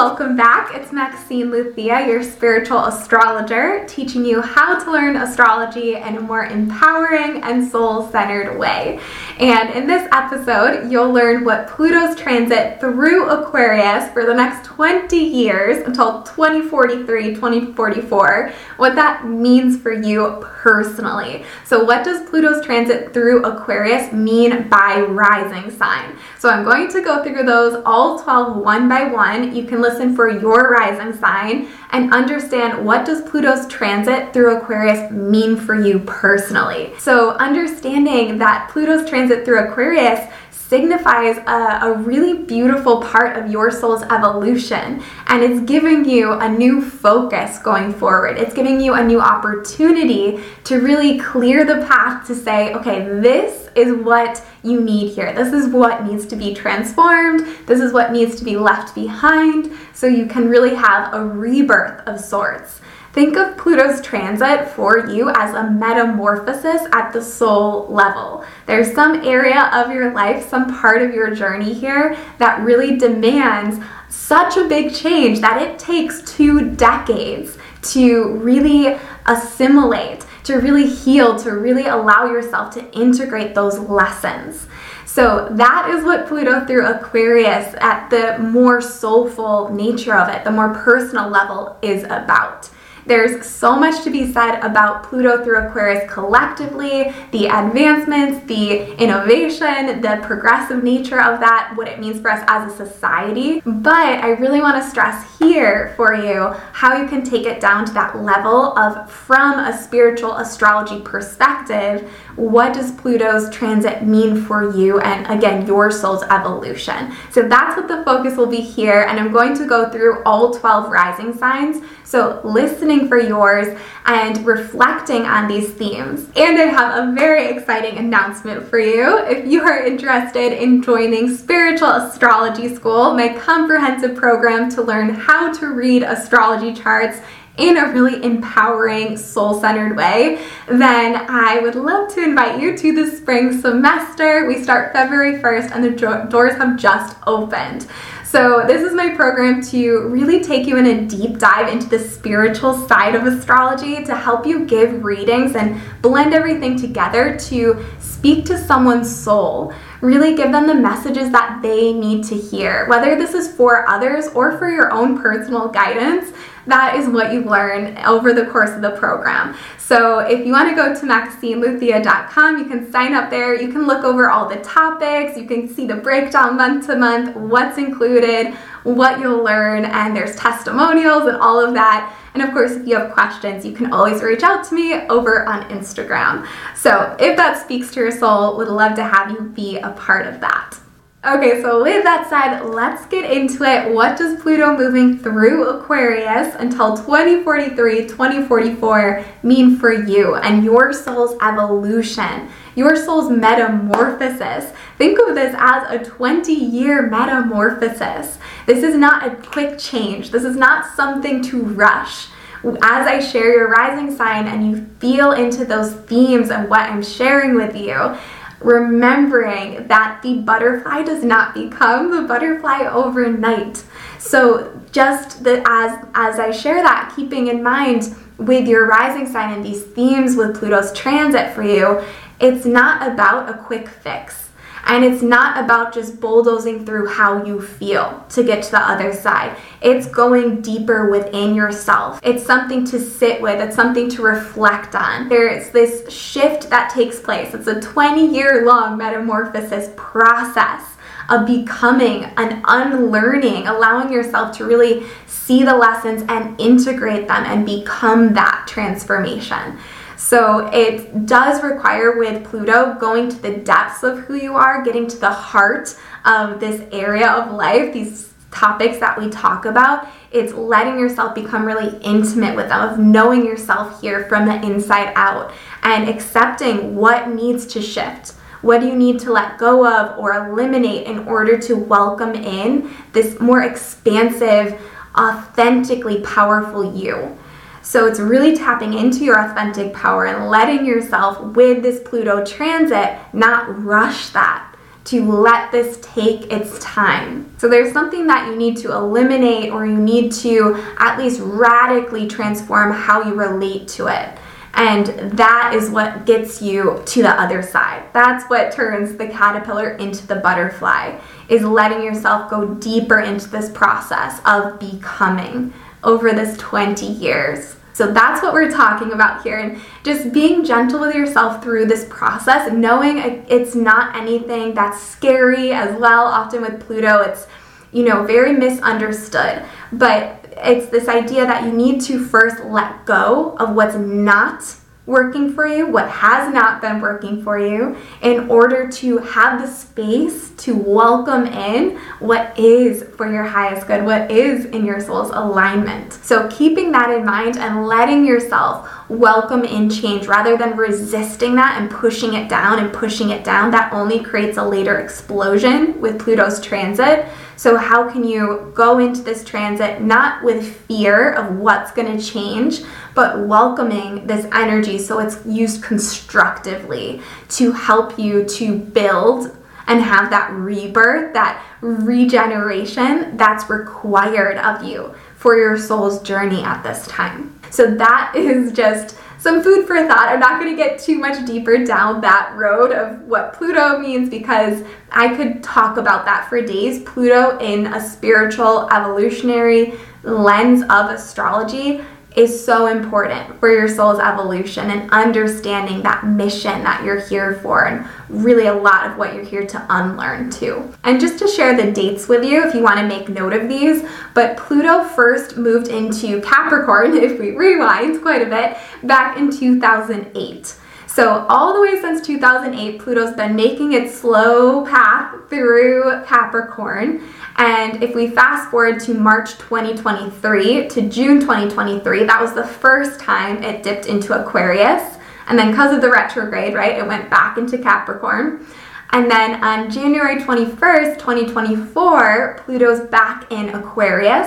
welcome back. It's Maxine Luzia, your spiritual astrologer, teaching you how to learn astrology in a more empowering and soul centered way. And in this episode, you'll learn what Pluto's transit through Aquarius for the next 20 years until 2043, 2044, what that means for you personally. So, what does Pluto's transit through Aquarius mean by rising sign? So, I'm going to go through those all 12 one by one. You can listen for your rising sign and understand what does Pluto's transit through Aquarius mean for you personally. So understanding that Pluto's transit through Aquarius signifies a, a, really beautiful part of your soul's evolution and it's giving you a new focus going forward. It's giving you a new opportunity to really clear the path to say, okay, this is what you need here. This is what needs to be transformed. This is what needs to be left behind so you can really have a rebirth of sorts. Think of Pluto's transit for you as a metamorphosis at the soul level. There's some area of your life, some part of your journey here that really demands such a big change that it takes two decades to really assimilate, to really heal, to really allow yourself to integrate those lessons. So that is what Pluto through Aquarius at the more soulful nature of it, the more personal level is about. There's so much to be said about Pluto through Aquarius collectively, the advancements, the innovation, the progressive nature of that, what it means for us as a society. But I really want to stress here for you how you can take it down to that level of from a spiritual astrology perspective what does Pluto's transit mean for you and again, your soul's evolution. So that's what the focus will be here, and I'm going to go through all 12 rising signs. So, listening for yours and reflecting on these themes. And I have a very exciting announcement for you. If you are interested in joining Spiritual Astrology School, my comprehensive program to learn how to read astrology charts in a really empowering, soul centered way, then I would love to invite you to the spring semester. We start February 1st and the doors have just opened. So, this is my program to really take you in a deep dive into the spiritual side of astrology to help you give readings and blend everything together to speak to someone's soul. Really give them the messages that they need to hear, whether this is for others or for your own personal guidance that is what you learn over the course of the program. So if you want to go to maxineluzia.com, you can sign up there. You can look over all the topics. You can see the breakdown month to month, what's included, what you'll learn, and there's testimonials and all of that. And of course, if you have questions, you can always reach out to me over on Instagram. So if that speaks to your soul, would love to have you be a part of that. Okay, so with that said, let's get into it. What does Pluto moving through Aquarius until 2043, 2044 mean for you and your soul's evolution, your soul's metamorphosis? Think of this as a 20 year metamorphosis. This is not a quick change, this is not something to rush as I share your rising sign and you feel into those themes and what I'm sharing with you, remembering that the butterfly does not become the butterfly overnight. So just as as I share that, keeping in mind with your rising sign and these themes with Pluto's transit for you, it's not about a quick fix. And it's not about just bulldozing through how you feel to get to the other side. It's going deeper within yourself. It's something to sit with, it's something to reflect on. There's this shift that takes place. It's a 20 year long metamorphosis process of becoming an unlearning, allowing yourself to really see the lessons and integrate them and become that transformation. So it does require with Pluto going to the depths of who you are, getting to the heart of this area of life, these topics that we talk about. It's letting yourself become really intimate with them, of knowing yourself here from the inside out and accepting what needs to shift. What do you need to let go of or eliminate in order to welcome in this more expansive, authentically powerful you? So it's really tapping into your authentic power and letting yourself, with this Pluto transit, not rush that to let this take its time. So there's something that you need to eliminate or you need to at least radically transform how you relate to it. And that is what gets you to the other side. That's what turns the caterpillar into the butterfly, is letting yourself go deeper into this process of becoming over this 20 years. So that's what we're talking about here. And just being gentle with yourself through this process, knowing it's not anything that's scary as well. Often with Pluto, it's, you know, very misunderstood. But it's this idea that you need to first let go of what's not working for you, what has not been working for you, in order to have the space to welcome in what is for your highest good, what is in your soul's alignment. So, keeping that in mind and letting yourself welcome in change rather than resisting that and pushing it down and pushing it down, that only creates a later explosion with Pluto's transit. So, how can you go into this transit not with fear of what's going to change, but welcoming this energy so it's used constructively to help you to build and have that rebirth, that regeneration that's required of you for your soul's journey at this time. So, that is just some food for thought. I'm not going to get too much deeper down that road of what Pluto means because I could talk about that for days. Pluto, in a spiritual evolutionary lens of astrology, is so important for your soul's evolution and understanding that mission that you're here for and really a lot of what you're here to unlearn too. And just to share the dates with you if you want to make note of these, but Pluto first moved into Capricorn if we rewind quite a bit back in 2008. So, all the way since 2008, Pluto's been making its slow path through Capricorn. And if we fast forward to March 2023 to June 2023, that was the first time it dipped into Aquarius. And then, because of the retrograde, right, it went back into Capricorn. And then on January 21st, 2024, Pluto's back in Aquarius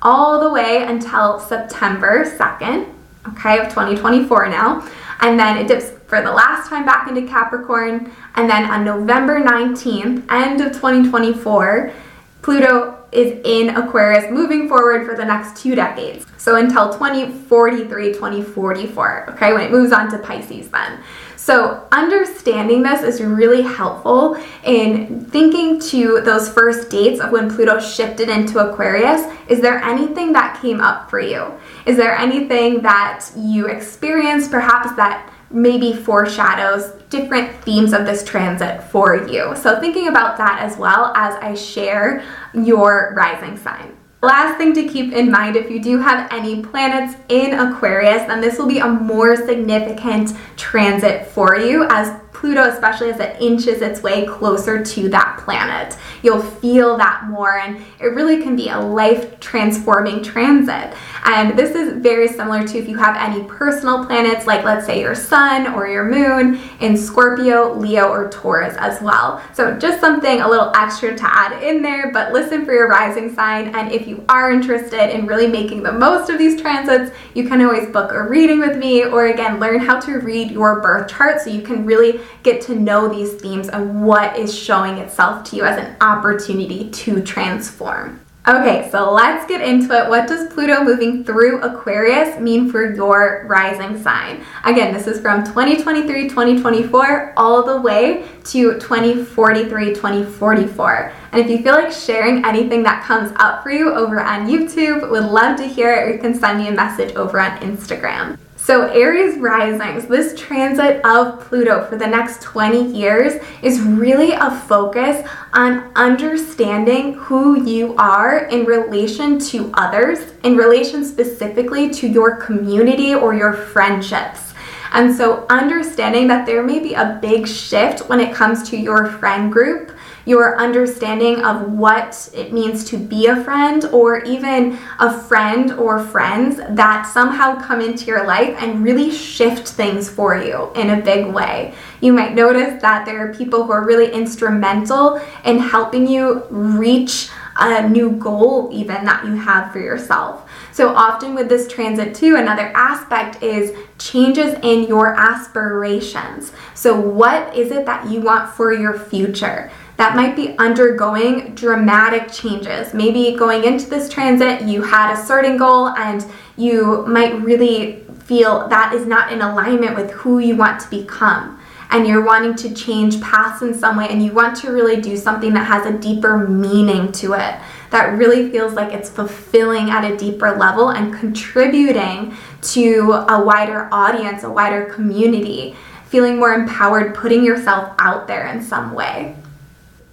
all the way until September 2nd, okay, of 2024 now. And then it dips for the last time back into Capricorn. And then on November 19th, end of 2024, Pluto is in Aquarius moving forward for the next two decades. So until 2043, 2044, okay, when it moves on to Pisces then. So, understanding this is really helpful in thinking to those first dates of when Pluto shifted into Aquarius. Is there anything that came up for you? Is there anything that you experienced, perhaps that maybe foreshadows different themes of this transit for you. So, thinking about that as well as I share your rising sign. Last thing to keep in mind if you do have any planets in Aquarius, then this will be a more significant transit for you as Pluto, especially as it inches its way closer to that planet. You'll feel that more, and it really can be a life transforming transit. And this is very similar to if you have any personal planets, like let's say your sun or your moon in Scorpio, Leo, or Taurus as well. So just something a little extra to add in there, but listen for your rising sign. And if you are interested in really making the most of these transits, you can always book a reading with me, or again, learn how to read your birth chart so you can really get to know these themes and what is showing itself to you as an opportunity to transform. Okay, so let's get into it. What does Pluto moving through Aquarius mean for your rising sign? Again, this is from 2023 2024 all the way to 2043 2044. And if you feel like sharing anything that comes up for you over on YouTube, would love to hear it, or you can send me a message over on Instagram. So, Aries risings, this transit of Pluto for the next 20 years is really a focus on understanding who you are in relation to others, in relation specifically to your community or your friendships. And so, understanding that there may be a big shift when it comes to your friend group your understanding of what it means to be a friend, or even a friend or friends that somehow come into your life and really shift things for you in a big way. You might notice that there are people who are really instrumental in helping you reach a new goal, even that you have for yourself. So, often with this transit, too, another aspect is changes in your aspirations. So, what is it that you want for your future? That might be undergoing dramatic changes. Maybe going into this transit, you had a certain goal and you might really feel that is not in alignment with who you want to become. And you're wanting to change paths in some way, and you want to really do something that has a deeper meaning to it, that really feels like it's fulfilling at a deeper level and contributing to a wider audience, a wider community, feeling more empowered, putting yourself out there in some way.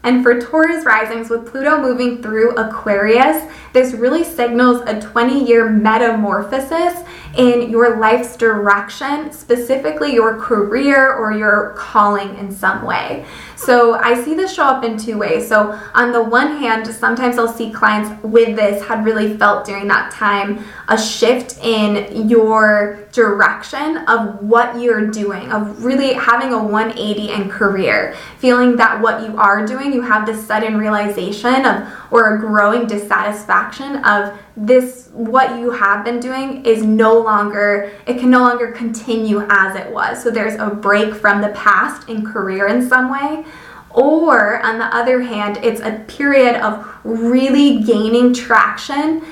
And for Taurus risings, with Pluto moving through Aquarius, this really signals a 20 year metamorphosis in your life's direction, specifically your career or your calling in some way. So I see this show up in two ways. So on the one hand, sometimes I'll see clients with this had really felt during that time a shift in your direction of what you're doing, of really having a 180 in career, feeling that what you are doing, you have this sudden realization of or a growing dissatisfaction of this what you have been doing is no longer it can no longer continue as it was. So there's a break from the past in career in some way. Or on the other hand it's a period of really gaining traction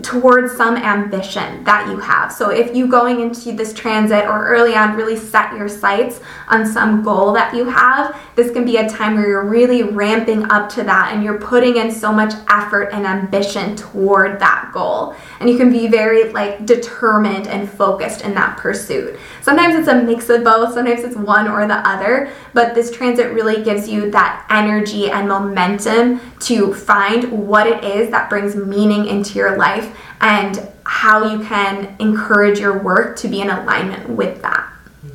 towards some ambition that you have. So if you going into this transit or early on really set your sights on some goal that you have, this can be a time where you're really ramping up to that and you're putting in so much effort and ambition toward that goal. And you can be very like determined and focused in that pursuit. Sometimes it's a mix of both, sometimes it's one or the other, but this transit really gives you that energy and momentum to find what it is that brings meaning into your life and how you can encourage your work to be in alignment with that.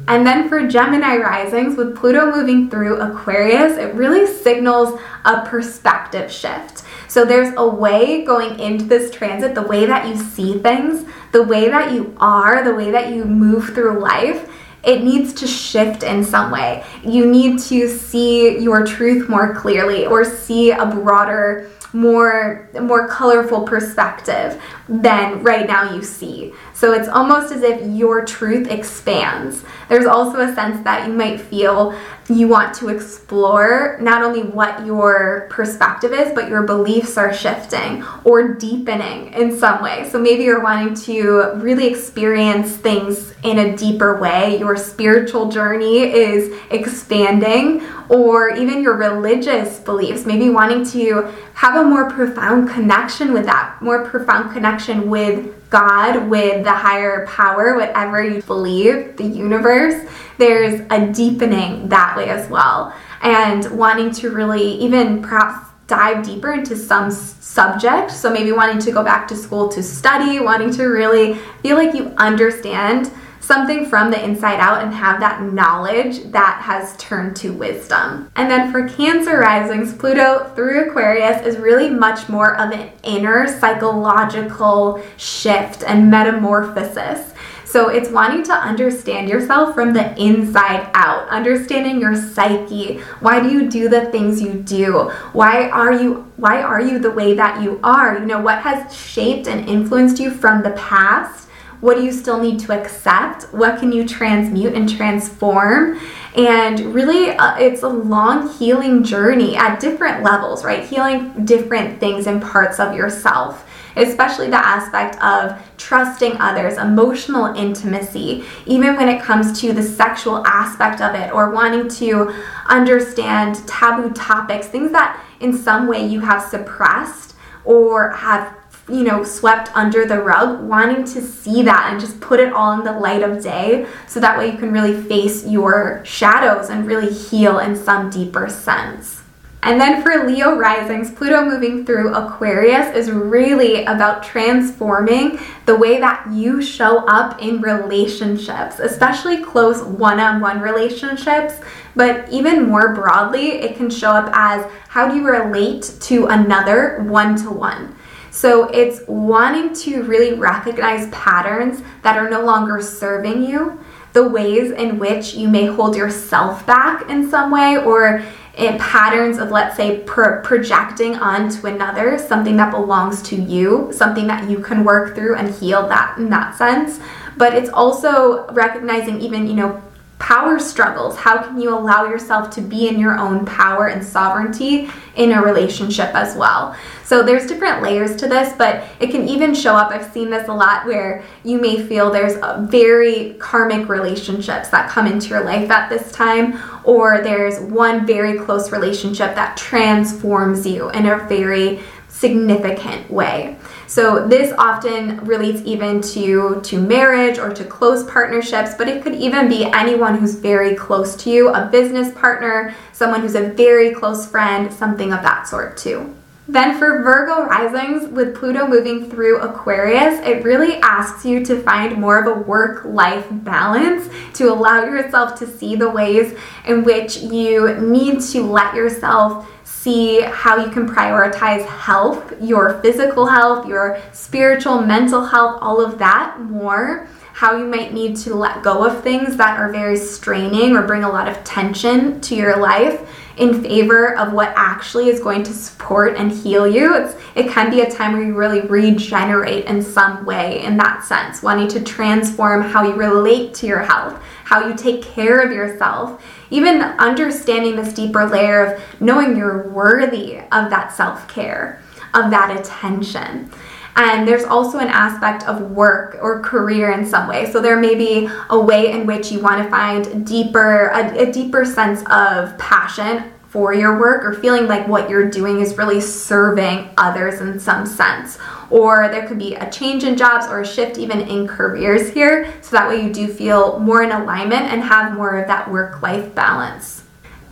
And then for Gemini risings, with Pluto moving through Aquarius, it really signals a perspective shift. So there's a way going into this transit, the way that you see things, the way that you are, the way that you move through life it needs to shift in some way. You need to see your truth more clearly or see a broader more more colorful perspective than right now you see. So it's almost as if your truth expands. There's also a sense that you might feel you want to explore not only what your perspective is, but your beliefs are shifting or deepening in some way. So maybe you're wanting to really experience things in a deeper way. Your spiritual journey is expanding, or even your religious beliefs, maybe wanting to have a more profound connection with that, more profound connection with God, with the higher power, whatever you believe, the universe, there's a deepening that way as well. And wanting to really even perhaps dive deeper into some subject. So maybe wanting to go back to school to study, wanting to really feel like you understand something from the inside out and have that knowledge that has turned to wisdom. And then for Cancer risings, Pluto through Aquarius is really much more of an inner psychological shift and metamorphosis. So it's wanting to understand yourself from the inside out, understanding your psyche. Why do you do the things you do? Why are you why are you the way that you are? You know, what has shaped and influenced you from the past? What do you still need to accept? What can you transmute and transform? And really, uh, it's a long healing journey at different levels, right? Healing different things and parts of yourself especially the aspect of trusting others, emotional intimacy, even when it comes to the sexual aspect of it or wanting to understand taboo topics, things that in some way you have suppressed or have you know, swept under the rug, wanting to see that and just put it all in the light of day so that way you can really face your shadows and really heal in some deeper sense. And then for Leo risings, Pluto moving through Aquarius is really about transforming the way that you show up in relationships, especially close one on one relationships. But even more broadly, it can show up as how do you relate to another one to one. So it's wanting to really recognize patterns that are no longer serving you, the ways in which you may hold yourself back in some way, or in patterns of, let's say, pro- projecting onto another something that belongs to you, something that you can work through and heal that in that sense. But it's also recognizing even, you know, power struggles. How can you allow yourself to be in your own power and sovereignty in a relationship as well? So there's different layers to this, but it can even show up. I've seen this a lot where you may feel there's very karmic relationships that come into your life at this time, or there's one very close relationship that transforms you in a very significant way. So this often relates even to to marriage or to close partnerships, but it could even be anyone who's very close to you, a business partner, someone who's a very close friend, something of that sort too. Then for Virgo risings, with Pluto moving through Aquarius, it really asks you to find more of a work life balance, to allow yourself to see the ways in which you need to let yourself see how you can prioritize health, your physical health, your spiritual, mental health, all of that more. How you might need to let go of things that are very straining or bring a lot of tension to your life in favor of what actually is going to support and heal you. It's, it can be a time where you really regenerate in some way in that sense, wanting to transform how you relate to your health, how you take care of yourself, even understanding this deeper layer of knowing you're worthy of that self care, of that attention. And there's also an aspect of work or career in some way. So there may be a way in which you want to find deeper, a, a deeper sense of passion for your work or feeling like what you're doing is really serving others in some sense. Or there could be a change in jobs or a shift even in careers here. So that way you do feel more in alignment and have more of that work life balance.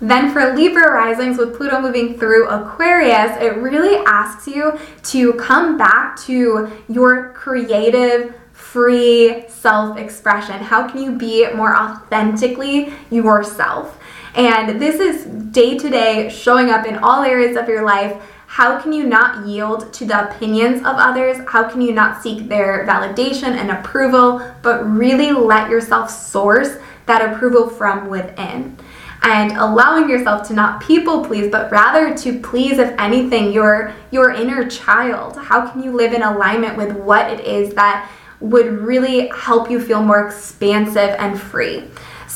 Then for Libra risings with Pluto moving through Aquarius, it really asks you to come back to your creative, free self expression. How can you be more authentically yourself? And this is day to day showing up in all areas of your life. How can you not yield to the opinions of others? How can you not seek their validation and approval, but really let yourself source that approval from within? And allowing yourself to not people please but rather to please if anything your your inner child. How can you live in alignment with what it is that would really help you feel more expansive and free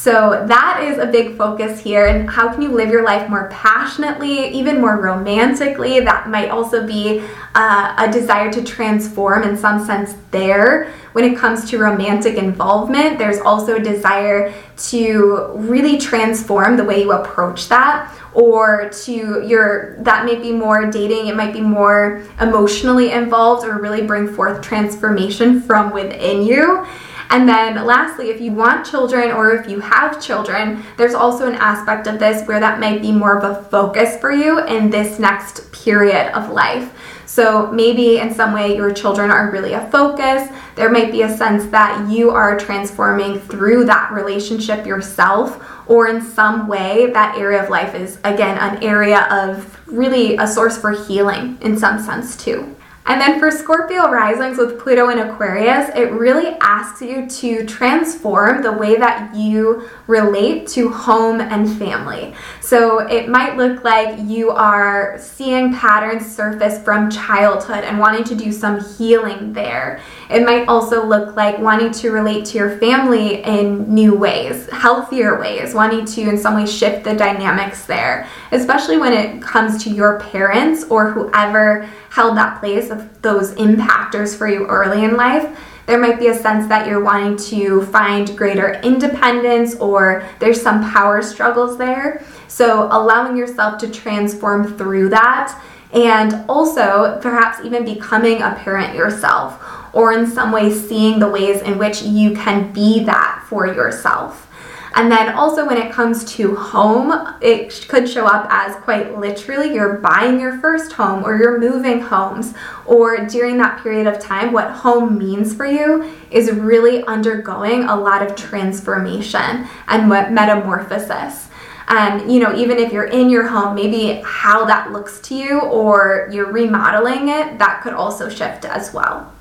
so that is a big focus here. And how can you live your life more passionately, even more romantically? That might also be uh, a desire to transform in some sense there. When it comes to romantic involvement, there's also a desire to really transform the way you approach that or to your that may be more dating it might be more emotionally involved or really bring forth transformation from within you and then lastly, if you want children or if you have children, there's also an aspect of this where that might be more of a focus for you in this next period of life. So maybe in some way your children are really a focus. There might be a sense that you are transforming through that relationship yourself, or in some way that area of life is, again, an area of really a source for healing in some sense too. And then for Scorpio risings with Pluto in Aquarius, it really asks you to transform the way that you relate to home and family. So it might look like you are seeing patterns surface from childhood and wanting to do some healing there. It might also look like wanting to relate to your family in new ways, healthier ways, wanting to in some way shift the dynamics there, especially when it comes to your parents or whoever held that place of those impactors for you early in life, there might be a sense that you're wanting to find greater independence or there's some power struggles there. So, allowing yourself to transform through that and also perhaps even becoming a parent yourself or in some way seeing the ways in which you can be that for yourself. And then also when it comes to home, it could show up as quite literally you're buying your first home or you're moving homes, or during that period of time, what home means for you is really undergoing a lot of transformation and metamorphosis. And you know, even if you're in your home, maybe how that looks to you or you're remodeling it, that could also shift as well.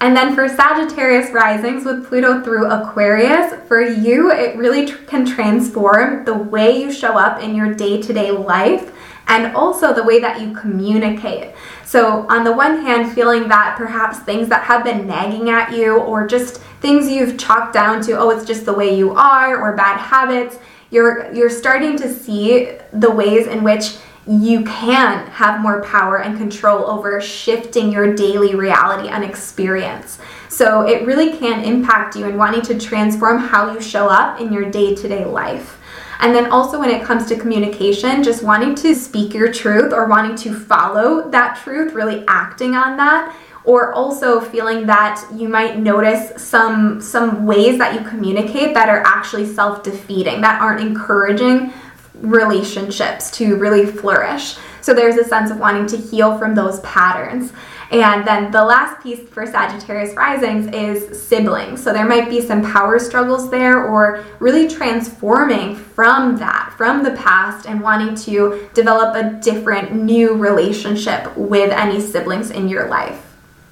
And then for Sagittarius risings with Pluto through Aquarius, for you, it really tr- can transform the way you show up in your day to day life and also the way that you communicate. So, on the one hand, feeling that perhaps things that have been nagging at you or just things you've chalked down to, oh, it's just the way you are, or bad habits, you're, you're starting to see the ways in which you can have more power and control over shifting your daily reality and experience. So it really can impact you in wanting to transform how you show up in your day to day life. And then also, when it comes to communication, just wanting to speak your truth or wanting to follow that truth, really acting on that or also feeling that you might notice some some ways that you communicate that are actually self-defeating that aren't encouraging relationships to really flourish so there's a sense of wanting to heal from those patterns and then the last piece for Sagittarius risings is siblings. So there might be some power struggles there or really transforming from that, from the past, and wanting to develop a different new relationship with any siblings in your life.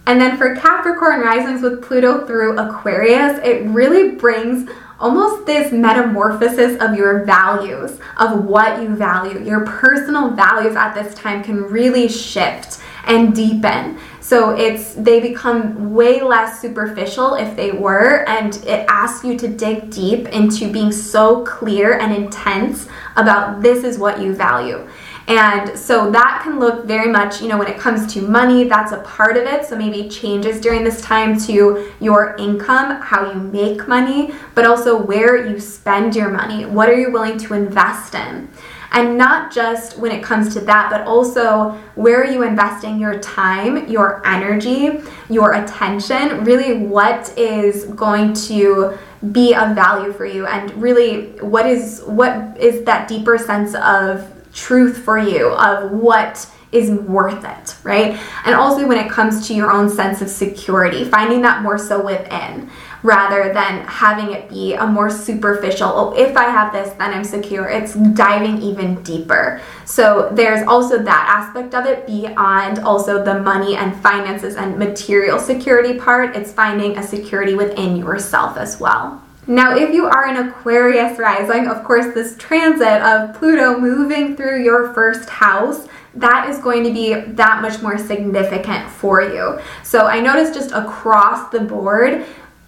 And then for Capricorn risings with Pluto through Aquarius, it really brings almost this metamorphosis of your values, of what you value. Your personal values at this time can really shift and deepen. So it's they become way less superficial if they were and it asks you to dig deep into being so clear and intense about this is what you value. And so that can look very much, you know, when it comes to money, that's a part of it. So maybe changes during this time to your income, how you make money, but also where you spend your money. What are you willing to invest in? And not just when it comes to that, but also where are you investing your time, your energy, your attention? Really, what is going to be of value for you and really what is what is that deeper sense of truth for you of what is worth it, right? And also when it comes to your own sense of security, finding that more so within rather than having it be a more superficial, oh, if I have this, then I'm secure. It's diving even deeper. So there's also that aspect of it beyond also the money and finances and material security part. It's finding a security within yourself as well. Now, if you are an Aquarius rising, of course, this transit of Pluto moving through your first house, that is going to be that much more significant for you. So I noticed just across the board,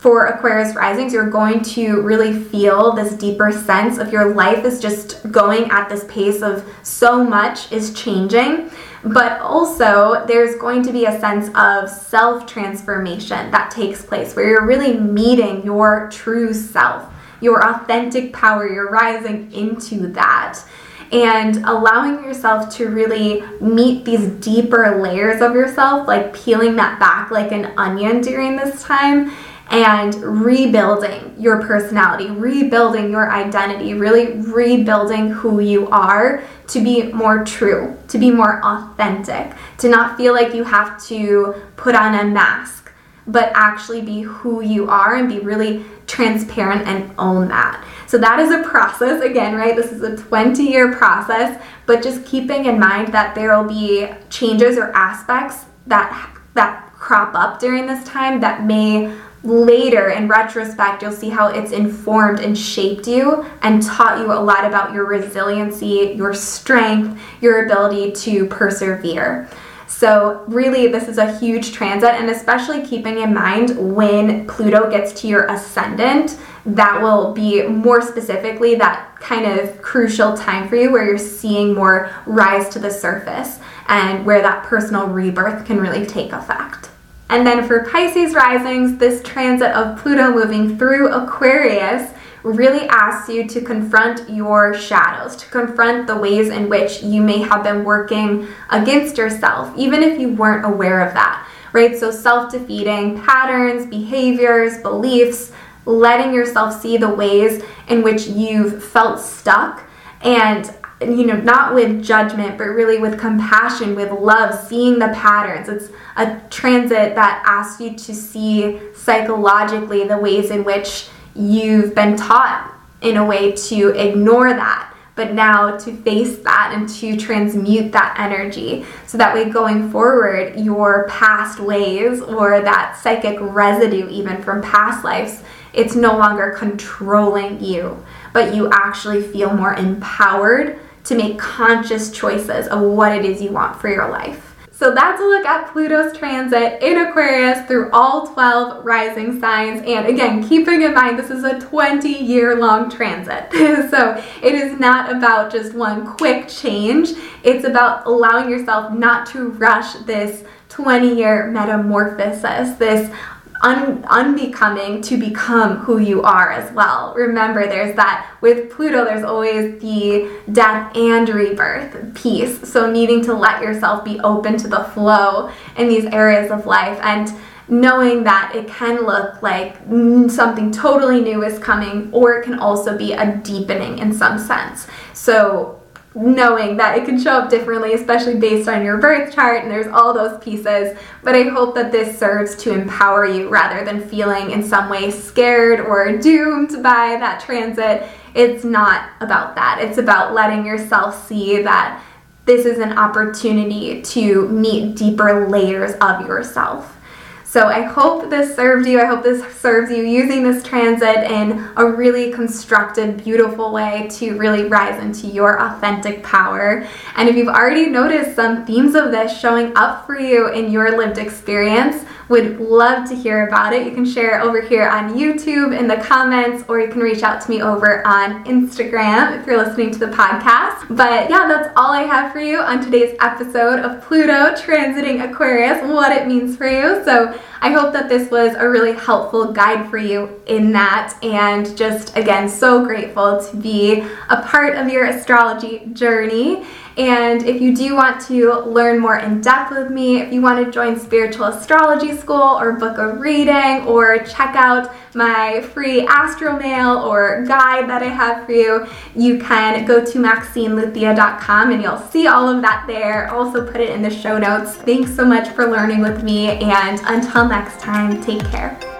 for Aquarius risings, you're going to really feel this deeper sense of your life is just going at this pace of so much is changing. But also, there's going to be a sense of self transformation that takes place where you're really meeting your true self, your authentic power. You're rising into that and allowing yourself to really meet these deeper layers of yourself, like peeling that back like an onion during this time and rebuilding your personality, rebuilding your identity, really rebuilding who you are to be more true, to be more authentic, to not feel like you have to put on a mask, but actually be who you are and be really transparent and own that. So that is a process again, right? This is a 20 year process, but just keeping in mind that there will be changes or aspects that that crop up during this time that may later in retrospect you'll see how it's informed and shaped you and taught you a lot about your resiliency your strength your ability to persevere. So really this is a huge transit and especially keeping in mind when pluto gets to your ascendant that will be more specifically that kind of crucial time for you where you're seeing more rise to the surface and where that personal rebirth can really take effect and then for Pisces risings, this transit of Pluto moving through Aquarius really asks you to confront your shadows, to confront the ways in which you may have been working against yourself, even if you weren't aware of that, right? So, self defeating patterns, behaviors, beliefs, letting yourself see the ways in which you've felt stuck and you know, not with judgment, but really with compassion, with love, seeing the patterns. It's a transit that asks you to see psychologically the ways in which you've been taught in a way to ignore that, but now to face that and to transmute that energy. So that way, going forward, your past ways or that psychic residue, even from past lives, it's no longer controlling you, but you actually feel more empowered to make conscious choices of what it is you want for your life. So that's a look at Pluto's transit in Aquarius through all 12 rising signs. And again, keeping in mind this is a 20 year long transit. so it is not about just one quick change, it's about allowing yourself not to rush this 20 year metamorphosis, this un- unbecoming to become who you are as well. Remember, there's that with Pluto, there's always the death and rebirth piece. So, needing to let yourself be open to the flow in these areas of life and knowing that it can look like something totally new is coming, or it can also be a deepening in some sense. So, knowing that it can show up differently, especially based on your birth chart, and there's all those pieces. But I hope that this serves to empower you rather than feeling in some way scared or doomed by that transit. It's not about that. It's about letting yourself see that this is an opportunity to meet deeper layers of yourself. So I hope this served you. I hope this serves you using this transit in a really constructed, beautiful way to really rise into your authentic power. And if you've already noticed some themes of this showing up for you in your lived experience, would love to hear about it. You can share over here on YouTube in the comments, or you can reach out to me over on Instagram if you're listening to the podcast. But yeah, that's all I have for you on today's episode of Pluto transiting Aquarius, what it means for you. So I hope that this was a really helpful guide for you in that, and just again, so grateful to be a part of your astrology journey. And if you do want to learn more in depth with me, if you want to join Spiritual Astrology School or book a reading or check out my free astro mail or guide that I have for you, you can go to maxineluzia.com and you'll see all of that there. Also put it in the show notes. Thanks so much for learning with me and until next time, take care.